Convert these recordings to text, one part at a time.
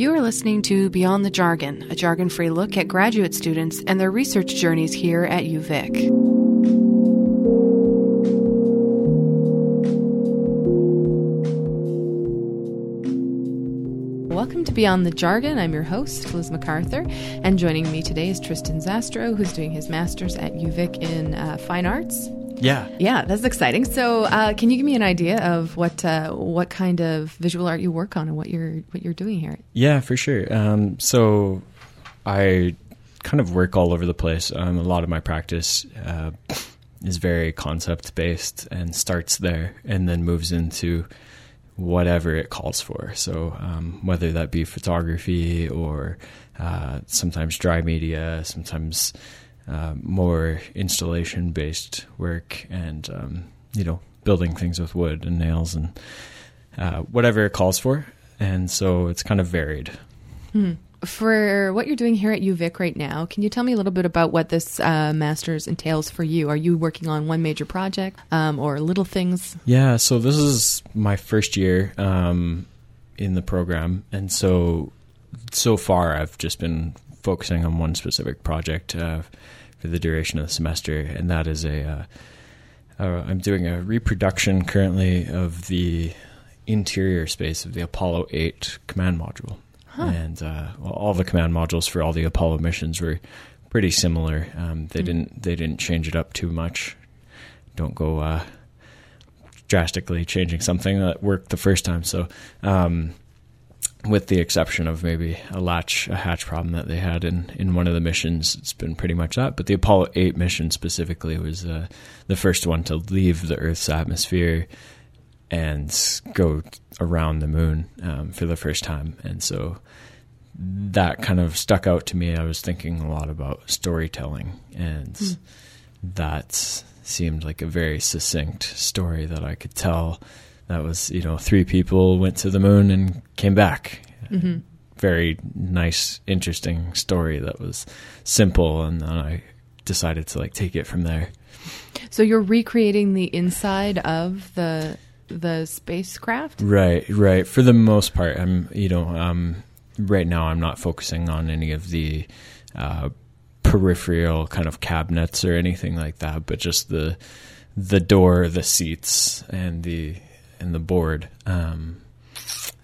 You are listening to Beyond the Jargon, a jargon free look at graduate students and their research journeys here at UVic. Welcome to Beyond the Jargon. I'm your host, Liz MacArthur, and joining me today is Tristan Zastrow, who's doing his master's at UVic in uh, Fine Arts. Yeah. Yeah, that's exciting. So, uh, can you give me an idea of what uh, what kind of visual art you work on and what you're what you're doing here? Yeah, for sure. Um, so, I kind of work all over the place. Um, a lot of my practice uh, is very concept based and starts there, and then moves into whatever it calls for. So, um, whether that be photography or uh, sometimes dry media, sometimes uh, more installation based work and um, you know building things with wood and nails and uh, whatever it calls for. And so it's kind of varied. Hmm. for what you're doing here at uvic right now can you tell me a little bit about what this uh, master's entails for you? Are you working on one major project um, or little things? Yeah so this is my first year um, in the program. And so so far i've just been focusing on one specific project. Uh, for the duration of the semester, and that is a. Uh, uh, I'm doing a reproduction currently of the interior space of the Apollo 8 command module. Huh. And uh, well, all the command modules for all the Apollo missions were pretty similar. Um, they mm. didn't they didn't change it up too much. Don't go uh, drastically changing something that worked the first time. So um, with the exception of maybe a latch a hatch problem that they had in in one of the missions it's been pretty much that. But the apollo 8 mission specifically was uh, the first one to leave the earth's atmosphere and go around the moon um, for the first time. And so that kind of stuck out to me. I was thinking a lot about storytelling and mm. that seemed like a very succinct story that i could tell that was you know three people went to the moon and came back. Mm-hmm. Very nice, interesting story that was simple, and then I decided to like take it from there. So you're recreating the inside of the the spacecraft, right? Right. For the most part, I'm you know um, right now I'm not focusing on any of the uh, peripheral kind of cabinets or anything like that, but just the the door, the seats, and the in the board, um,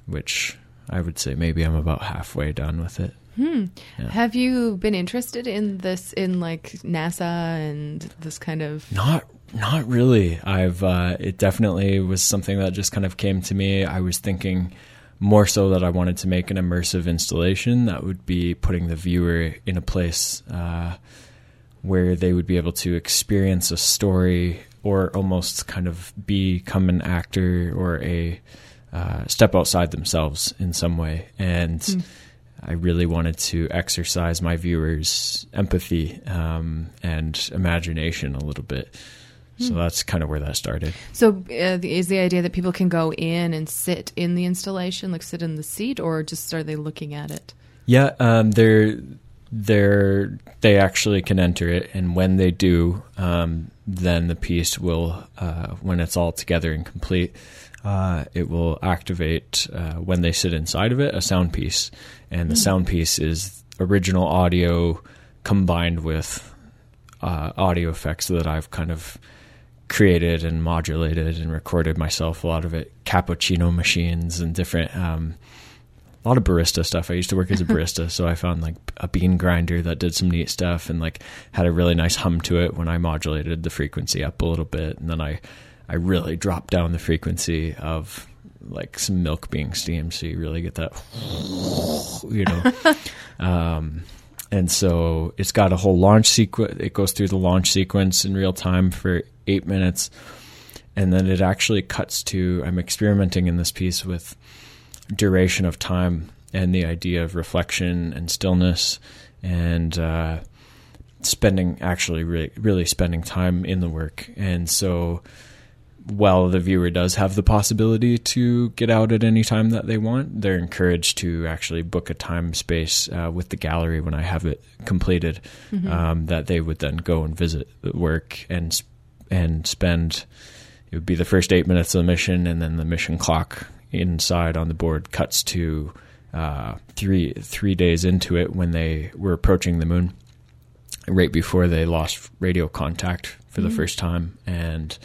which I would say maybe I'm about halfway done with it. Hmm. Yeah. Have you been interested in this in like NASA and this kind of not not really. I've uh, it definitely was something that just kind of came to me. I was thinking more so that I wanted to make an immersive installation that would be putting the viewer in a place uh, where they would be able to experience a story or almost kind of become an actor or a uh, step outside themselves in some way. And mm. I really wanted to exercise my viewers' empathy um, and imagination a little bit. So hmm. that's kind of where that started. So, uh, is the idea that people can go in and sit in the installation, like sit in the seat, or just are they looking at it? Yeah, um, they're they're they actually can enter it, and when they do, um, then the piece will, uh, when it's all together and complete, uh, it will activate uh, when they sit inside of it a sound piece, and the mm. sound piece is original audio combined with uh, audio effects that I've kind of created and modulated and recorded myself. A lot of it cappuccino machines and different. Um, a lot of barista stuff. I used to work as a barista, so I found like a bean grinder that did some neat stuff and like had a really nice hum to it when I modulated the frequency up a little bit, and then I I really dropped down the frequency of like some milk being steamed, so you really get that, you know. um, and so it's got a whole launch sequence. It goes through the launch sequence in real time for eight minutes, and then it actually cuts to. I'm experimenting in this piece with duration of time and the idea of reflection and stillness and uh, spending actually really, really spending time in the work. And so while the viewer does have the possibility to get out at any time that they want, they're encouraged to actually book a time space uh, with the gallery when I have it completed. Mm-hmm. Um, that they would then go and visit the work and and spend. It would be the first eight minutes of the mission, and then the mission clock inside on the board cuts to uh, three three days into it when they were approaching the moon, right before they lost radio contact for the first time, and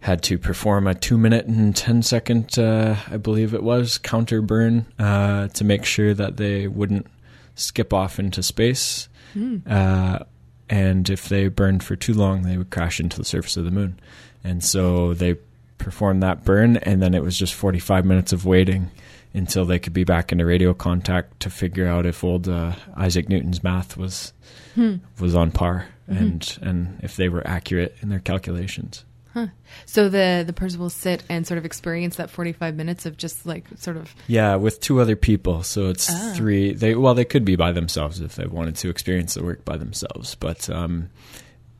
had to perform a two minute and ten second, uh, I believe it was, counter burn uh, to make sure that they wouldn't skip off into space. Uh, and if they burned for too long, they would crash into the surface of the moon. And so they performed that burn, and then it was just 45 minutes of waiting until they could be back into radio contact to figure out if old uh, Isaac Newton's math was was on par and and if they were accurate in their calculations. So the the person will sit and sort of experience that 45 minutes of just like sort of Yeah, with two other people, so it's Ah. three. They well, they could be by themselves if they wanted to experience the work by themselves, but um,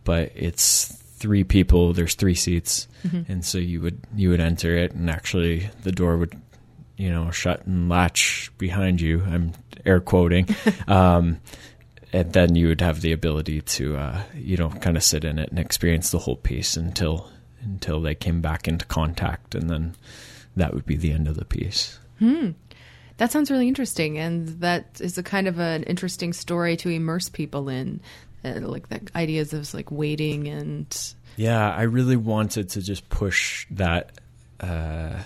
but it's three people. There's three seats, and so you would you would enter it, and actually the door would you know shut and latch behind you. I'm air quoting. um, and then you would have the ability to uh, you know kind of sit in it and experience the whole piece until until they came back into contact and then that would be the end of the piece That sounds really interesting, and that is a kind of an interesting story to immerse people in, uh, like the ideas of like waiting and yeah i really wanted to just push that uh,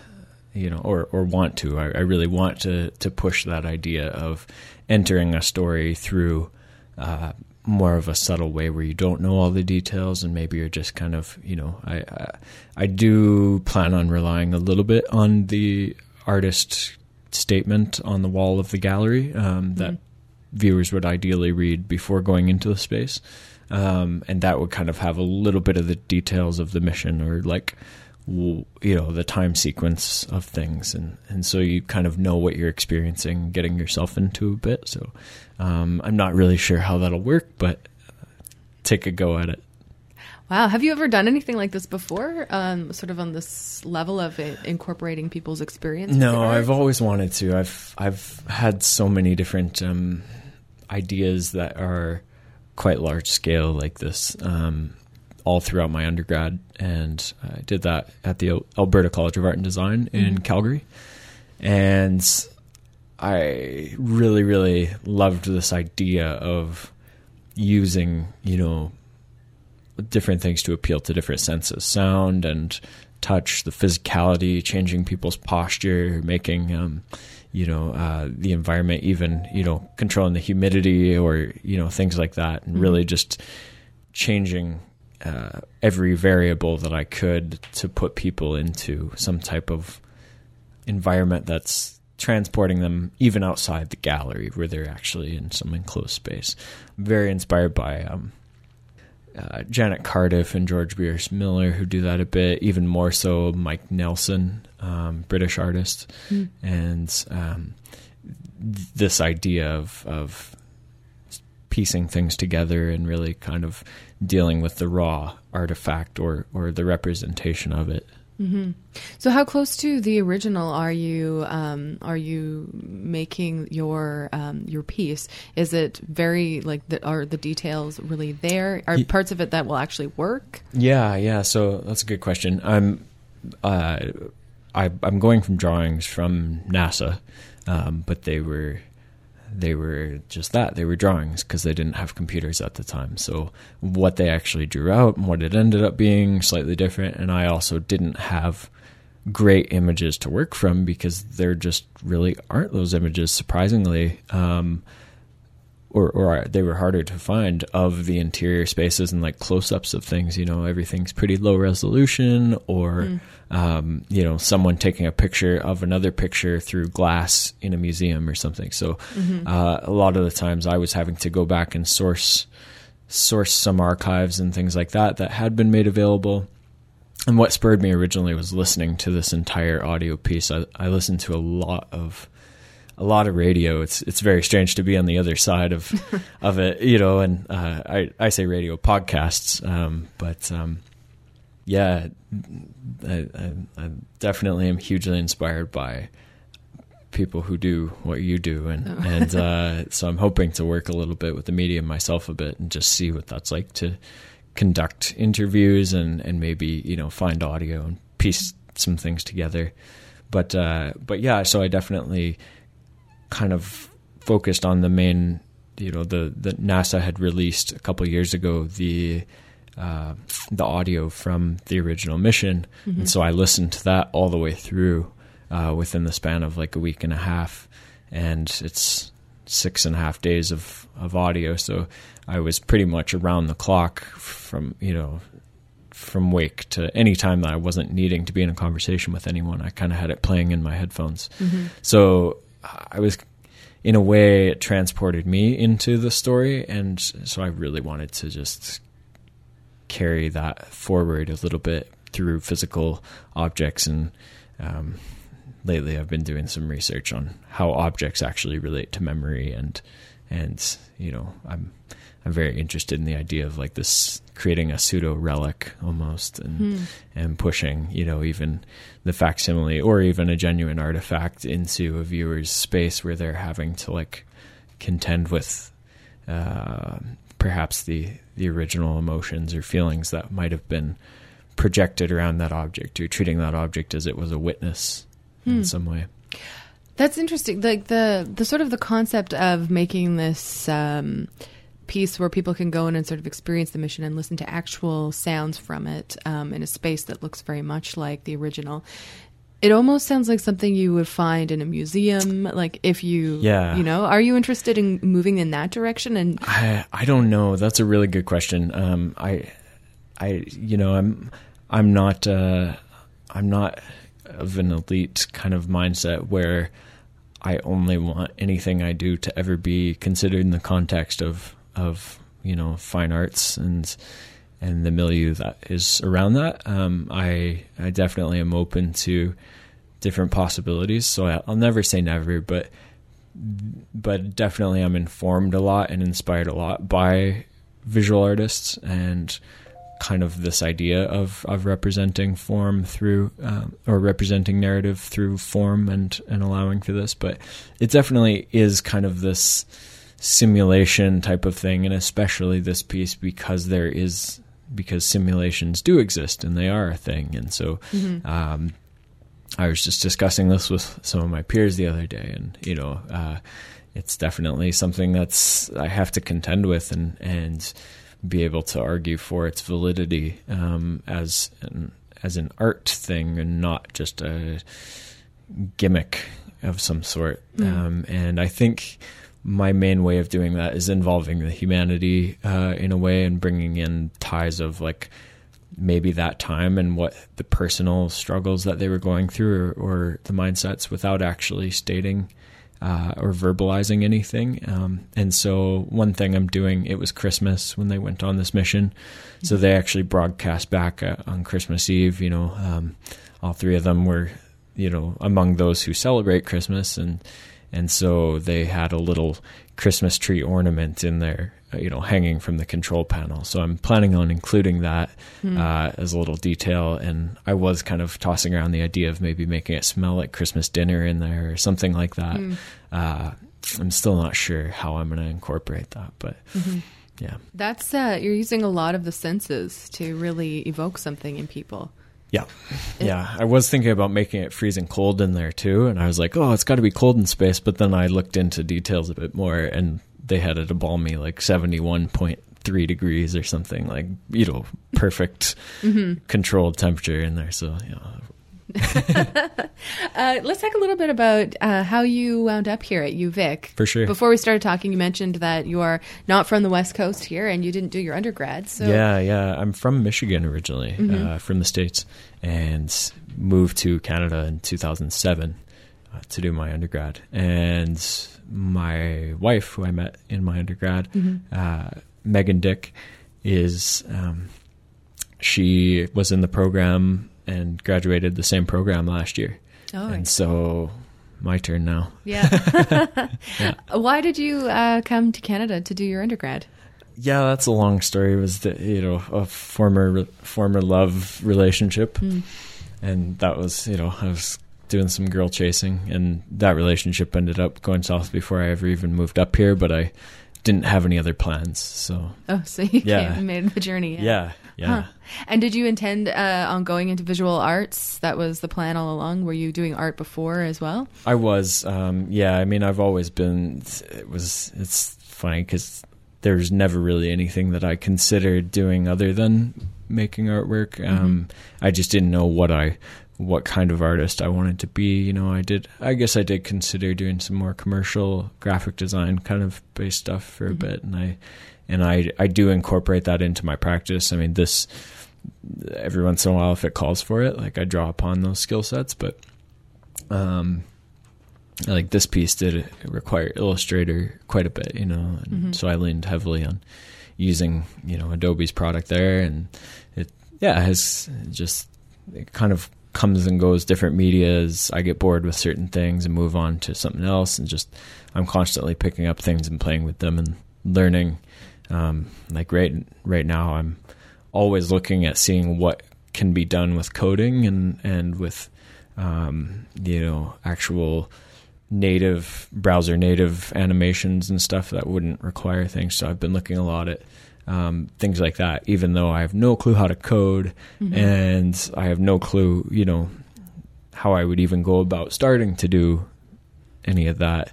you know or or want to. I, I really want to to push that idea of entering a story through uh, more of a subtle way where you don't know all the details and maybe you're just kind of you know I, I I do plan on relying a little bit on the artist statement on the wall of the gallery um, that viewers would ideally read before going into the space um, and that would kind of have a little bit of the details of the mission or like you know the time sequence of things and and so you kind of know what you're experiencing getting yourself into a bit so um, i'm not really sure how that'll work but uh, take a go at it Wow, have you ever done anything like this before? Um, sort of on this level of it, incorporating people's experience. No. I've always wanted to. I've I've had so many different um, ideas that are quite large scale like this um, all throughout my undergrad, and I did that at the Alberta College of Art and Design in Calgary, and I really really loved this idea of using you know different things to appeal to different senses sound and touch the physicality changing people's posture making um, you know uh, the environment even you know controlling the humidity or you know things like that and really just changing uh, every variable that I could to put people into some type of environment that's transporting them even outside the gallery where they're actually in some enclosed space. very inspired by um, uh, Janet Cardiff and George Bures Miller, who do that a bit. Even more so, Mike Nelson, um, British artist, and um, th- this idea of of piecing things together and really kind of dealing with the raw artifact or or the representation of it. So, how close to the original are you? Um, are you making your um, your piece? Is it very like the, are the details really there? Are parts of it that will actually work? Yeah, yeah. So that's a good question. I'm, uh, I, I'm going from drawings from NASA, um, but they were, they were just that. They were drawings because they didn't have computers at the time. So what they actually drew out and what it ended up being slightly different. And I also didn't have great images to work from because there just really aren't those images. Surprisingly. Um, or or they were harder to find of the interior spaces and like close-ups of things you know everything's pretty low resolution or um, you know someone taking a picture of another picture through glass in a museum or something. So uh, a lot of the times i was having to go back and source source some archives and things like that that had been made available. And what spurred me originally was listening to this entire audio piece. I, I listened to a lot of a lot of radio. It's it's very strange to be on the other side of of it, you know. And uh, I I say radio podcasts, um, but um, yeah, I, I, I definitely am hugely inspired by people who do what you do, and and uh, so I'm hoping to work a little bit with the media myself a bit and just see what that's like to conduct interviews and and maybe you know find audio and piece some things together. But uh, but yeah, so I definitely kind of focused on the main, you know, the the NASA had released a couple years ago the uh, the audio from the original mission, Mm-hmm. and so I listened to that all the way through uh, within the span of like a week and a half, and it's six and a half days of of audio. So I was pretty much around the clock from you know from wake to any time that I wasn't needing to be in a conversation with anyone. I kind of had it playing in my headphones. So I was, in a way, it transported me into the story. And so I really wanted to just carry that forward a little bit through physical objects. And um, lately I've been doing some research on how objects actually relate to memory. And, and you know, I'm. I'm very interested in the idea of like this creating a pseudo relic almost and and pushing, you know, even the facsimile or even a genuine artifact into a viewer's space where they're having to like contend with uh, perhaps the the original emotions or feelings that might have been projected around that object or treating that object as it was a witness in some way. That's interesting. Like the the sort of the concept of making this um, piece where people can go in and sort of experience the mission and listen to actual sounds from it um, in a space that looks very much like the original. It almost sounds like something you would find in a museum. Like if you, Yeah. you know, are you interested in moving in that direction? And I I don't know. That's a really good question. Um, I I you know I'm I'm not uh, I'm not of an elite kind of mindset where I only want anything I do to ever be considered in the context of of you know fine arts and and the milieu that is around that. Um, I I definitely am open to different possibilities. So I, I'll never say never, but but definitely I'm informed a lot and inspired a lot by visual artists and kind of this idea of, of representing form through um, or representing narrative through form and, and allowing for this. But it definitely is kind of this simulation type of thing, and especially this piece because there is because simulations do exist and they are a thing, and so. Um, I was just discussing this with some of my peers the other day, and you know, uh, it's definitely something that's I have to contend with and and be able to argue for its validity um, as an as an art thing and not just a gimmick of some sort. Um, and I think my main way of doing that is involving the humanity uh, in a way and bringing in ties of like maybe that time and what the personal struggles that they were going through or, or the mindsets without actually stating uh, or verbalizing anything. Um, and so one thing I'm doing, it was Christmas when they went on this mission. So they actually broadcast back uh, on Christmas Eve, you know, um, all three of them were, you know, among those who celebrate Christmas. And, and so they had a little Christmas tree ornament in there, uh, you know, hanging from the control panel. So I'm planning on including that uh, as a little detail. And I was kind of tossing around the idea of maybe making it smell like Christmas dinner in there or something like that. Uh, I'm still not sure how I'm going to incorporate that, but yeah. that's uh, you're using a lot of the senses to really evoke something in people. Yeah. Yeah. I was thinking about making it freezing cold in there too. And I was like, oh, it's got to be cold in space. But then I looked into details a bit more and they had it a balmy like 71.3 degrees or something like, you know, perfect mm-hmm. controlled temperature in there. So, yeah. Uh, let's talk a little bit about uh, how you wound up here at UVic. For sure. Before we started talking, you mentioned that you are not from the West Coast here, and you didn't do your undergrad. So Yeah, yeah. I'm from Michigan originally, uh, from the States, and moved to Canada in 2007 uh, to do my undergrad. And my wife, who I met in my undergrad, uh, Megan Dick, is um, she was in the program and graduated the same program last year. Oh, and so my turn now. yeah. Why did you uh, come to Canada to do your undergrad? Yeah, that's a long story. It was the, you know a former former love relationship, and that was you know I was doing some girl chasing, and that relationship ended up going south before I ever even moved up here. But I didn't have any other plans. So Oh, so you Yeah. made the journey. yeah, yeah. Huh. And did you intend uh, on going into visual arts? That was the plan all along. Were you doing art before as well? I was, um, yeah. I mean, I've always been. It was. It's funny because there's never really anything that I considered doing other than making artwork. Um, I just didn't know what I, what kind of artist I wanted to be. You know, I did. I guess I did consider doing some more commercial graphic design kind of based stuff for a bit, and I, and I, I do incorporate that into my practice. I mean, this every once in a while, if it calls for it, like I draw upon those skill sets, but. Um, like this piece did require Illustrator quite a bit, you know, and so I leaned heavily on using, you know, Adobe's product there, and it, yeah, has just it kind of comes and goes different medias. I get bored with certain things and move on to something else, and just I'm constantly picking up things and playing with them and learning. Um, like right right now, I'm always looking at seeing what can be done with coding and and with um, you know actual native browser native animations and stuff that wouldn't require things. So I've been looking a lot at um, things like that, even though I have no clue how to code mm-hmm. and I have no clue, you know, how I would even go about starting to do any of that.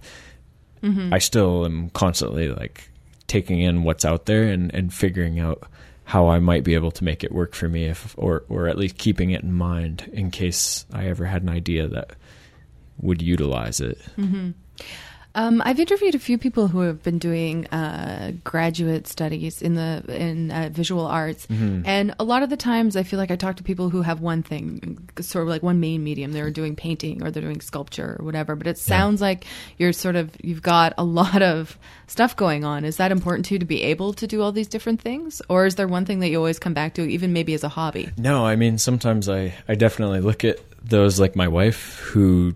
Mm-hmm. I still am constantly like taking in what's out there and, and figuring out how I might be able to make it work for me if or or at least keeping it in mind in case I ever had an idea that would utilize it. Mm-hmm. Um, I've interviewed a few people who have been doing uh, graduate studies in the in uh, visual arts, and a lot of the times I feel like I talk to people who have one thing, sort of like one main medium. They're doing painting or they're doing sculpture or whatever. But it sounds like you're sort of you've got a lot of stuff going on. Is that important to you to be able to do all these different things, or is there one thing that you always come back to, even maybe as a hobby? No, I mean sometimes I I definitely look at those like my wife who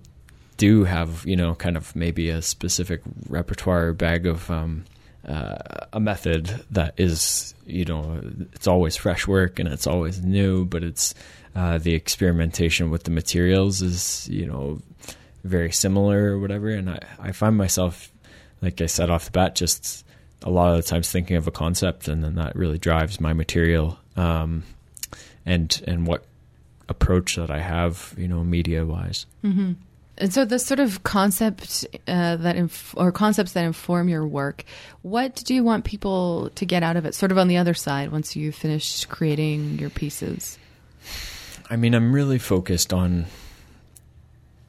do have you know kind of maybe a specific repertoire bag of um, uh, a method that is you know it's always fresh work and it's always new, but it's uh, the experimentation with the materials is you know very similar or whatever, and I I find myself like I said off the bat just a lot of the times thinking of a concept and then that really drives my material um, and and what approach that I have you know media wise. And so, the sort of concept uh, that inf- or concepts that inform your work, what do you want people to get out of it? Sort of on the other side, once you finish creating your pieces. I mean, I'm really focused on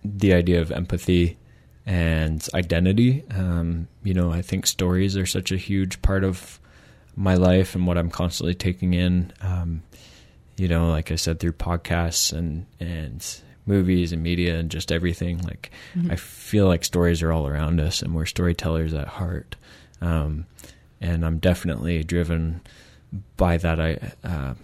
the idea of empathy and identity. Um, you know, I think stories are such a huge part of my life and what I'm constantly taking in. Um, you know, like I said, through podcasts and and movies and media and just everything. Like, I feel like stories are all around us, and we're storytellers at heart. Um, and I'm definitely driven by that. I. Uh,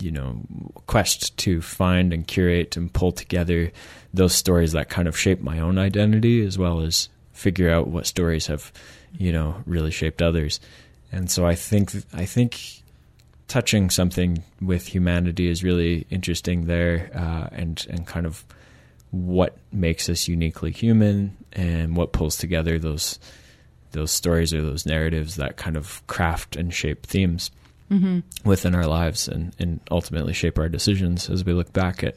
you know quest to find and curate and pull together those stories that kind of shape my own identity as well as figure out what stories have you know really shaped others and so i think i think touching something with humanity is really interesting there uh, and and kind of what makes us uniquely human and what pulls together those those stories or those narratives that kind of craft and shape themes within our lives and, and ultimately shape our decisions as we look back at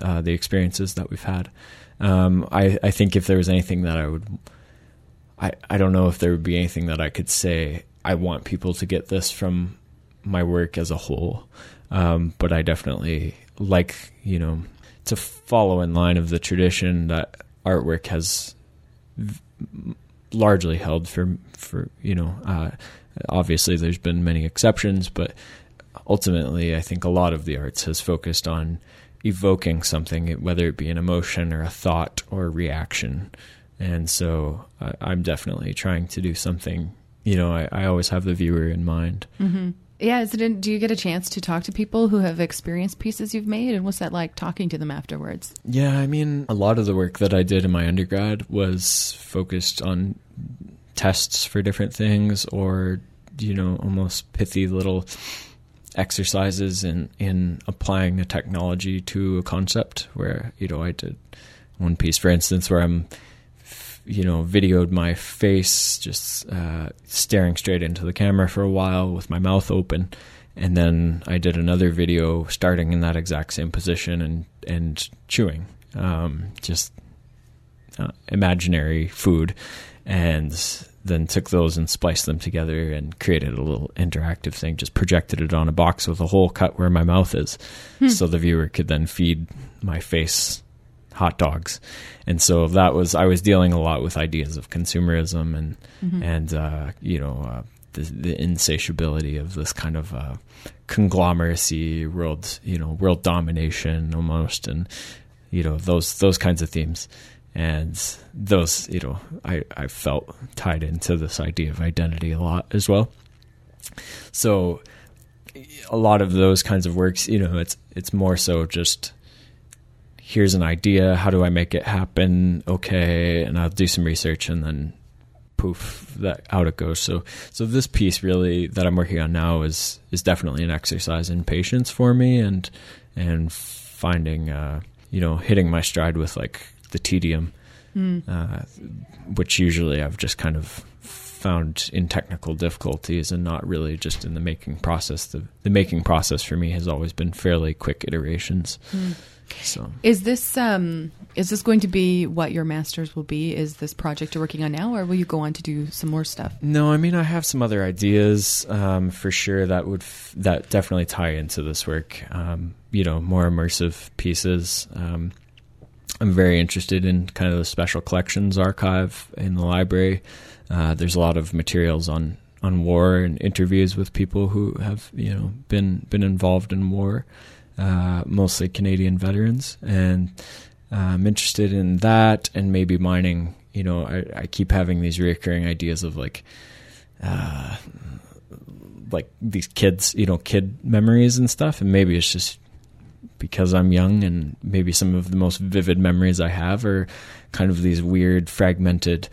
uh, the experiences that we've had. Um, I, I think if there was anything that I would, I, I don't know if there would be anything that I could say, I want people to get this from my work as a whole. Um, but I definitely like, you know, to follow in line of the tradition that artwork has v- largely held for, for, you know, uh, obviously there's been many exceptions, but ultimately I think a lot of the arts has focused on evoking something, whether it be an emotion or a thought or a reaction. And so I, I'm definitely trying to do something, you know, I, I always have the viewer in mind. Yeah, is it? In, do you get a chance to talk to people who have experienced pieces you've made, and what's that like talking to them afterwards? Yeah, I mean, a lot of the work that I did in my undergrad was focused on tests for different things or, you know, almost pithy little exercises in, in applying a technology to a concept where, you know, I did one piece, for instance, where I'm f- you know videoed my face just uh, staring straight into the camera for a while with my mouth open, and then I did another video starting in that exact same position and and chewing, um, just uh, imaginary food, and then took those and spliced them together and created a little interactive thing. Just projected it on a box with a hole cut where my mouth is, hmm. so the viewer could then feed my face hot dogs. And so that was I was dealing a lot with ideas of consumerism and mm-hmm. and uh, you know uh, the, the, insatiability of this kind of uh, conglomeracy, world you know world domination almost, and you know those those kinds of themes. And those, you know, I, I felt tied into this idea of identity a lot as well. So a lot of those kinds of works, you know, it's it's more so just here's an idea. How do I make it happen? Okay, and I'll do some research and then poof, that out it goes. So so this piece really that I'm working on now is is definitely an exercise in patience for me and and finding uh, you know hitting my stride with like the tedium, mm. uh, which usually I've just kind of found in technical difficulties and not really just in the making process. The the making process for me has always been fairly quick iterations. Mm. So is this um, is this going to be what your masters will be? Is this project you're working on now, or will you go on to do some more stuff? No, I mean I have some other ideas um, for sure that would f- that definitely tie into this work. Um, you know, more immersive pieces. Um, I'm very interested in kind of the special collections archive in the library. Uh, there's a lot of materials on on war and interviews with people who have you know been been involved in war uh, mostly Canadian veterans, and I'm interested in that and maybe mining. You know, I, I keep having these recurring ideas of like, uh, like these kids, you know, kid memories and stuff, and maybe it's just because I'm young and maybe some of the most vivid memories I have are kind of these weird fragmented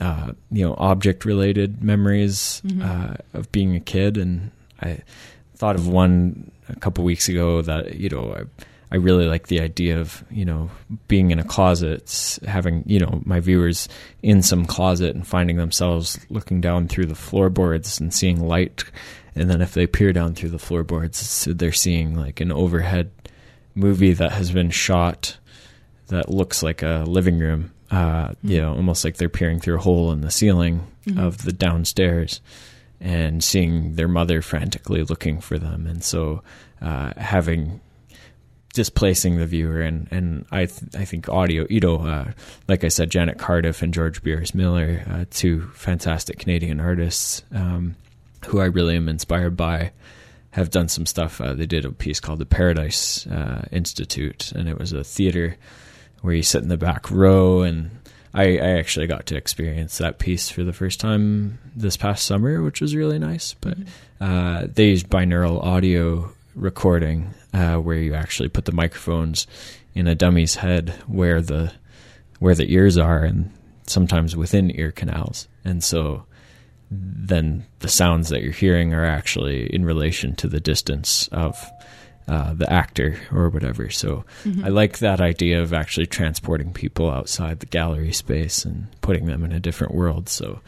uh, you know object related memories mm-hmm. uh, of being a kid and I thought of one a couple weeks ago that you know I, I really like the idea of you know being in a closet, having you know my viewers in some closet and finding themselves looking down through the floorboards and seeing light, and then if they peer down through the floorboards, they're seeing like an overhead movie that has been shot that looks like a living room. Uh, mm-hmm. You know, almost like they're peering through a hole in the ceiling mm-hmm. of the downstairs and seeing their mother frantically looking for them, and so uh, having displacing the viewer and and I th- I think audio you know uh, like I said Janet Cardiff and George Bures Miller uh, two fantastic Canadian artists um, who I really am inspired by have done some stuff. Uh, they did a piece called the Paradise uh, Institute and it was a theater where you sit in the back row and I, I, actually got to experience that piece for the first time this past summer, which was really nice. But mm-hmm. uh, they used binaural audio recording, uh, where you actually put the microphones in a dummy's head where the where the ears are, and sometimes within ear canals, and so then the sounds that you're hearing are actually in relation to the distance of uh, the actor or whatever. So mm-hmm. I like that idea of actually transporting people outside the gallery space and putting them in a different world. So,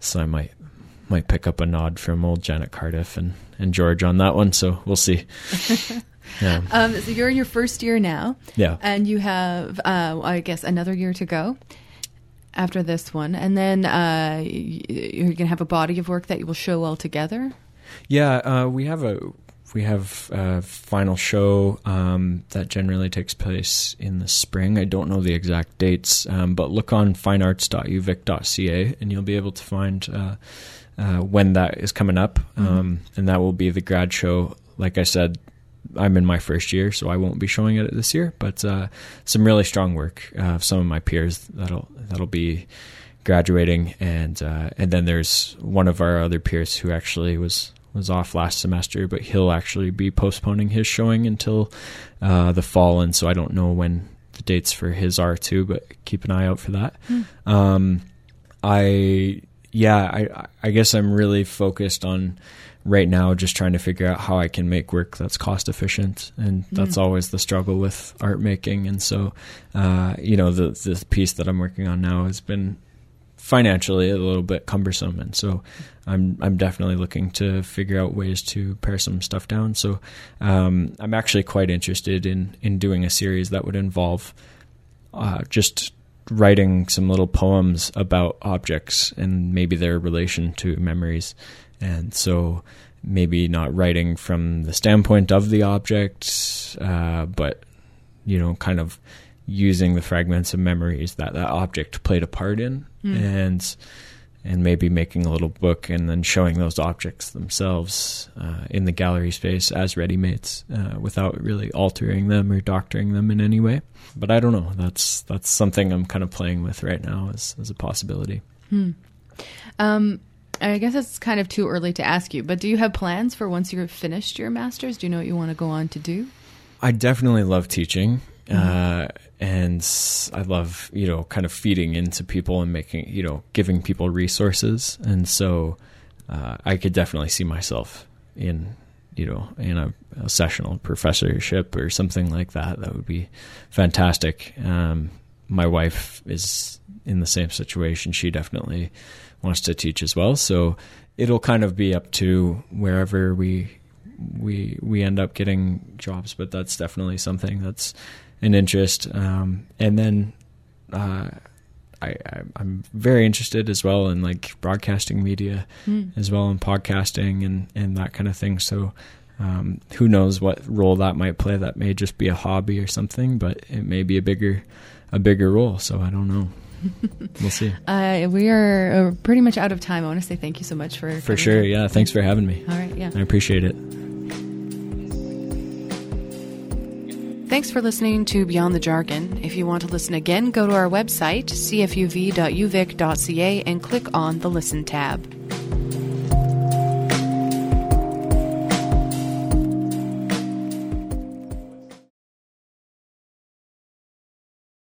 so I might might pick up a nod from old Janet Cardiff and, and George on that one. So we'll see. yeah. Um, so you're in your first year now. Yeah. And you have, uh, I guess, another year to go after this one. And then uh, you're going to have a body of work that you will show all together. Yeah, uh, we have a we have a final show um, that generally takes place in the spring. I don't know the exact dates, um, but look on finearts.uvic.ca and you'll be able to find uh, uh, when that is coming up. Mm-hmm. Um, and that will be the grad show. Like I said, I'm in my first year, so I won't be showing it this year. But uh, some really strong work uh, of some of my peers that'll that'll be graduating, and uh, and then there's one of our other peers who actually was was off last semester, but he'll actually be postponing his showing until uh, the fall, and so I don't know when the dates for his are too, but keep an eye out for that. Mm. Um, I yeah, I I guess I'm really focused on right now just trying to figure out how I can make work that's cost efficient, and that's mm. always the struggle with art making. And so, uh, you know, the the piece that I'm working on now has been financially a little bit cumbersome, and so I'm I'm definitely looking to figure out ways to pare some stuff down. So um, I'm actually quite interested in in doing a series that would involve uh, just writing some little poems about objects and maybe their relation to memories, and so maybe not writing from the standpoint of the object, uh, but you know, kind of using the fragments of memories that that object played a part in, mm. and and maybe making a little book and then showing those objects themselves uh, in the gallery space as ready-mades uh, without really altering them or doctoring them in any way. But I don't know. That's that's something I'm kind of playing with right now as as a possibility. Hmm. Um, I guess it's kind of too early to ask you, but do you have plans for once you're finished your master's? Do you know what you want to go on to do? I definitely love teaching. Mm-hmm. Uh, and I love, you know, kind of feeding into people and making, you know, giving people resources. And so uh, I could definitely see myself in, you know, in a, a, sessional professorship or something like that. That would be fantastic. Um, my wife is in the same situation. She definitely wants to teach as well. So it'll kind of be up to wherever we we we end up getting jobs, but that's definitely something that's an interest. Um, and then uh, I, am very interested as well in like broadcasting media mm. as well and podcasting and, and that kind of thing. So um, who knows what role that might play? That may just be a hobby or something, but it may be a bigger a bigger role. So I don't know. we'll see. Uh, we are uh, pretty much out of time. I want to say thank you so much for for sure. Yeah, thanks for having me. All right. Yeah, I appreciate it. Thanks for listening to Beyond the Jargon. If you want to listen again, go to our website, cfuv.uvic.ca, and click on the Listen tab.